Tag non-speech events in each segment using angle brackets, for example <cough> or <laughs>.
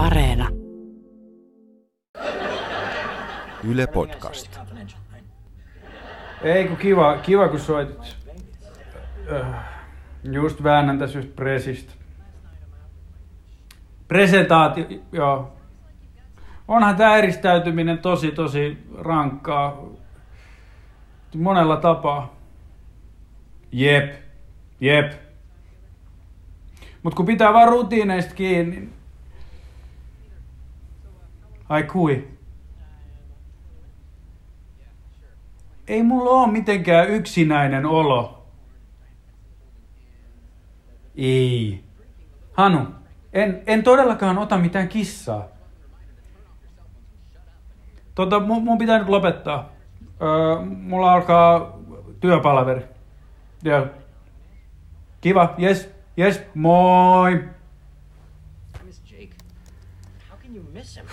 Areena. Yle Podcast. Ei kun kiva, kiva kun soitit. Öh, Just väännän tässä yhtä presistä. Presentaatio, joo. Onhan tämä eristäytyminen tosi tosi rankkaa. Monella tapaa. Jep, jep. Mut kun pitää vaan rutiineista kiinni. Ai kui. Ei mulla oo mitenkään yksinäinen olo. Ei. Hanu, en, en todellakaan ota mitään kissaa. Tota, mun, mun pitää nyt lopettaa. Öö, mulla alkaa työpalaveri. Joo. Kiva, yes, yes, moi. Miss Jake, how can you miss him?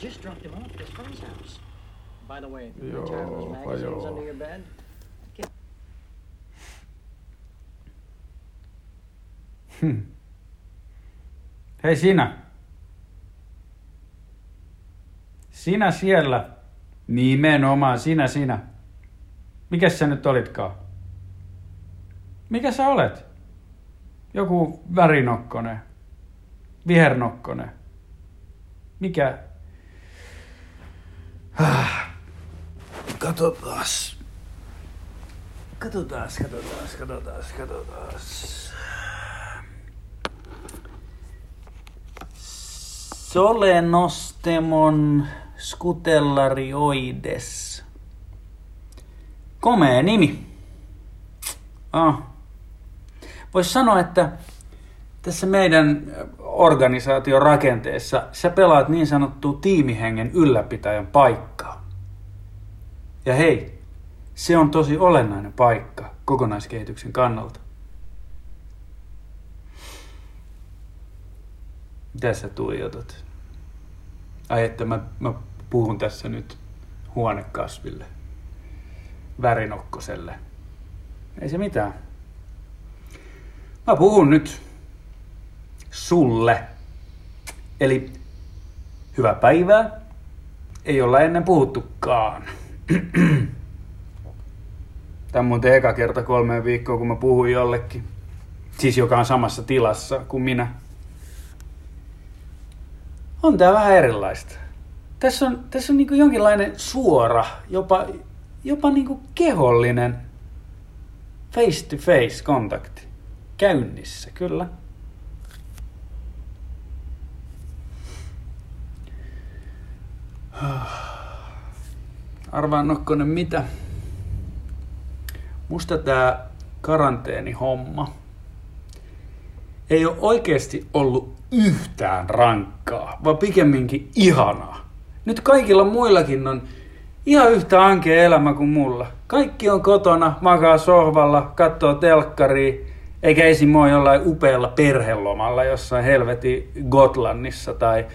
Just dropped him off at his friend's house. By the way, Joo, the entire those magazines under your bed? Hmm. Hei sinä. Sinä siellä. Nimenomaan, sinä, sinä. Mikäs sä nyt olitkaan? Mikä sä olet? Joku värinokkonen. Vihernokkonen. Mikä? Ah. Katsotaas. Katsotaas, katsotaas, katsotaas, katsotaas. Solenostemon scutellarioides. Komea nimi. Ah. Voisi sanoa, että tässä meidän organisaation rakenteessa sä pelaat niin sanottua tiimihengen ylläpitäjän paikkaa. Ja hei, se on tosi olennainen paikka kokonaiskehityksen kannalta. Mitä sä tuijotat? Ai että mä, mä puhun tässä nyt huonekasville. Värinokkoselle. Ei se mitään. Mä puhun nyt sulle. Eli hyvää päivää. Ei olla ennen puhuttukaan. <clears throat> Tämä on muuten eka kerta kolmeen viikkoa, kun mä puhuin jollekin. Siis joka on samassa tilassa kuin minä. On tää vähän erilaista. Tässä on, tässä on niinku jonkinlainen suora, jopa, jopa niinku kehollinen face to face kontakti käynnissä, kyllä. Arvaan Nokkonen, mitä? Musta tää karanteenihomma ei ole oikeasti ollut yhtään rankkaa, vaan pikemminkin ihanaa. Nyt kaikilla muillakin on ihan yhtä ankea elämä kuin mulla. Kaikki on kotona, makaa sohvalla, katsoo telkkaria, eikä esim. jollain upealla perhelomalla jossain helvetin Gotlannissa tai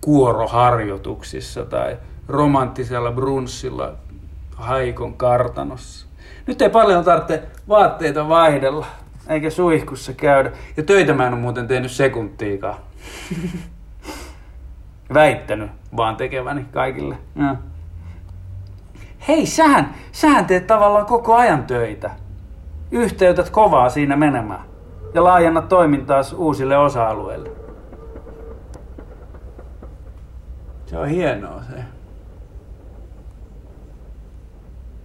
kuoroharjoituksissa tai romanttisella brunssilla Haikon kartanossa. Nyt ei paljon tarvitse vaatteita vaihdella, eikä suihkussa käydä. Ja töitä mä en ole muuten tehnyt sekuntiikaan. <laughs> Väittänyt vaan tekeväni kaikille. Ja. Hei, sähän, sähän teet tavallaan koko ajan töitä. Yhteytät kovaa siinä menemään. Ja laajennat toimintaa uusille osa-alueille. Se on hienoa se.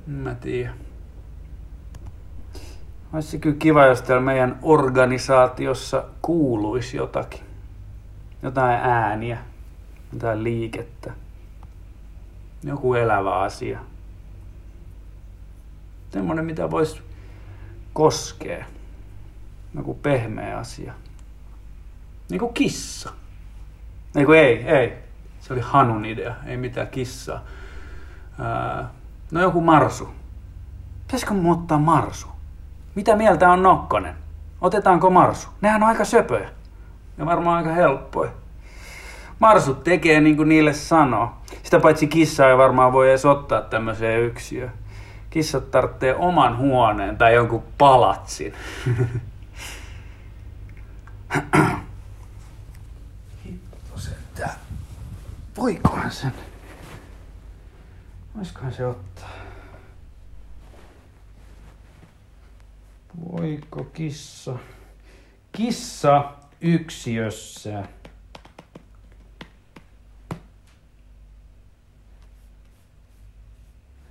Mä tiedän. Olisi se kyllä kiva, jos täällä meidän organisaatiossa kuuluisi jotakin. Jotain ääniä, jotain liikettä. Joku elävä asia. Semmoinen, mitä voisi koskea. Joku pehmeä asia. Niin kuin kissa. Ei kun ei, ei. Se oli Hanun idea, ei mitään kissaa. Ää, no joku marsu. Pitäisikö mun ottaa marsu? Mitä mieltä on Nokkonen? Otetaanko marsu? Nehän on aika söpöjä. Ja varmaan aika helppoja. Marsut tekee niin kuin niille sanoo. Sitä paitsi kissa ei varmaan voi edes ottaa tämmöiseen yksiöön. Kissat tarvitsee oman huoneen tai jonkun palatsin. Voikohan sen? Voisikohan se ottaa? Voiko kissa? Kissa yksiössä.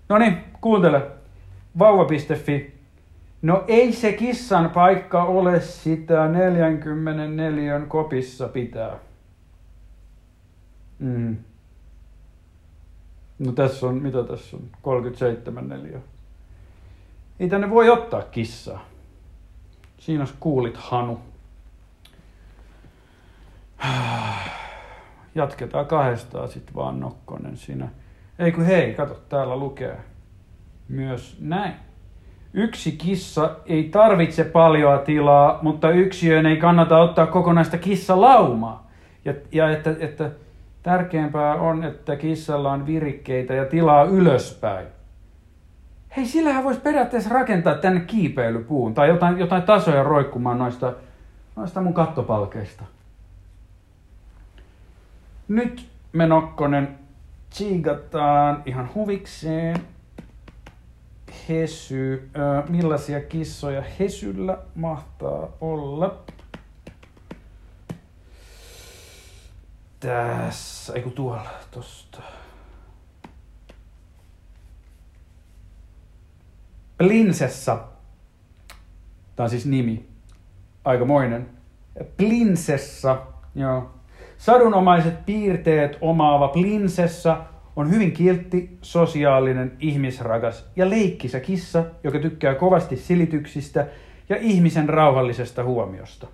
No niin, kuuntele. Vauva.fi. No ei se kissan paikka ole sitä 44 kopissa pitää. Mm. No tässä on, mitä tässä on? 37 neliö. Ei tänne voi ottaa kissaa. Siinä kuulit Hanu. <sighs> Jatketaan kahdestaan sitten vaan Nokkonen siinä. Ei kun hei, kato, täällä lukee myös näin. Yksi kissa ei tarvitse paljon tilaa, mutta yksiöön ei kannata ottaa kokonaista kissalaumaa. Ja, ja että, että tärkeämpää on, että kissalla on virikkeitä ja tilaa ylöspäin. Hei, sillähän voisi periaatteessa rakentaa tänne kiipeilypuun tai jotain, jotain tasoja roikkumaan noista, noista mun kattopalkeista. Nyt me Nokkonen tsiigataan ihan huvikseen. Hesy. Ö, millaisia kissoja Hesyllä mahtaa olla? Tässä, ei kun tuolla, tosta. Prinsessa. Tämä on siis nimi. Aikamoinen. Prinsessa, joo. Sadunomaiset piirteet omaava prinsessa on hyvin kiltti, sosiaalinen, ihmisrakas ja leikkisä kissa, joka tykkää kovasti silityksistä ja ihmisen rauhallisesta huomiosta.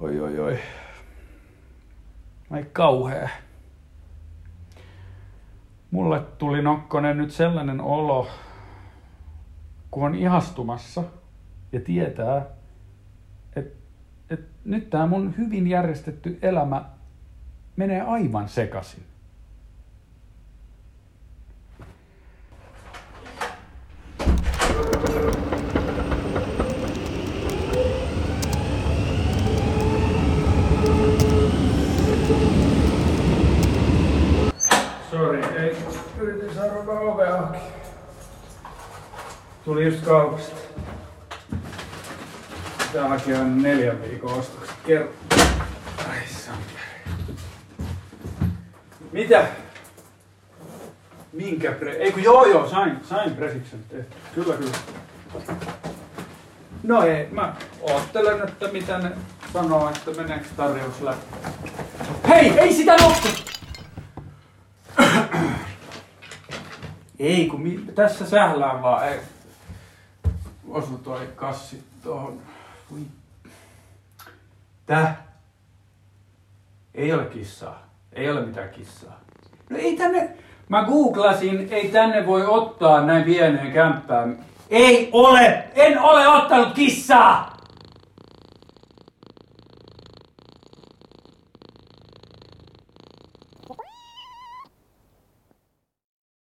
Oi, oi, oi. Ai kauhea. Mulle tuli Nokkonen nyt sellainen olo, kun on ihastumassa ja tietää, että et nyt tämä mun hyvin järjestetty elämä menee aivan sekaisin. Sori, ei. Yritin saada ove auki. Tuli just kaupasta. Pitää hakea neljän viikon ostokset kerran. Ai samperi. Mitä? Minkä pre... Ei kun joo joo, sain, sain presiksen tehty. Kyllä kyllä. No ei, mä oottelen, että mitä ne sanoo, että meneekö tarjous läpi. Hei, ei sitä nokku! Ei, kun mi- tässä sählään vaan. Ei. Osu toi kassi tohon. Voi. Tää? Ei ole kissaa. Ei ole mitään kissaa. No ei tänne... Mä googlasin, ei tänne voi ottaa näin pieneen kämppään. Ei ole! En ole ottanut kissaa!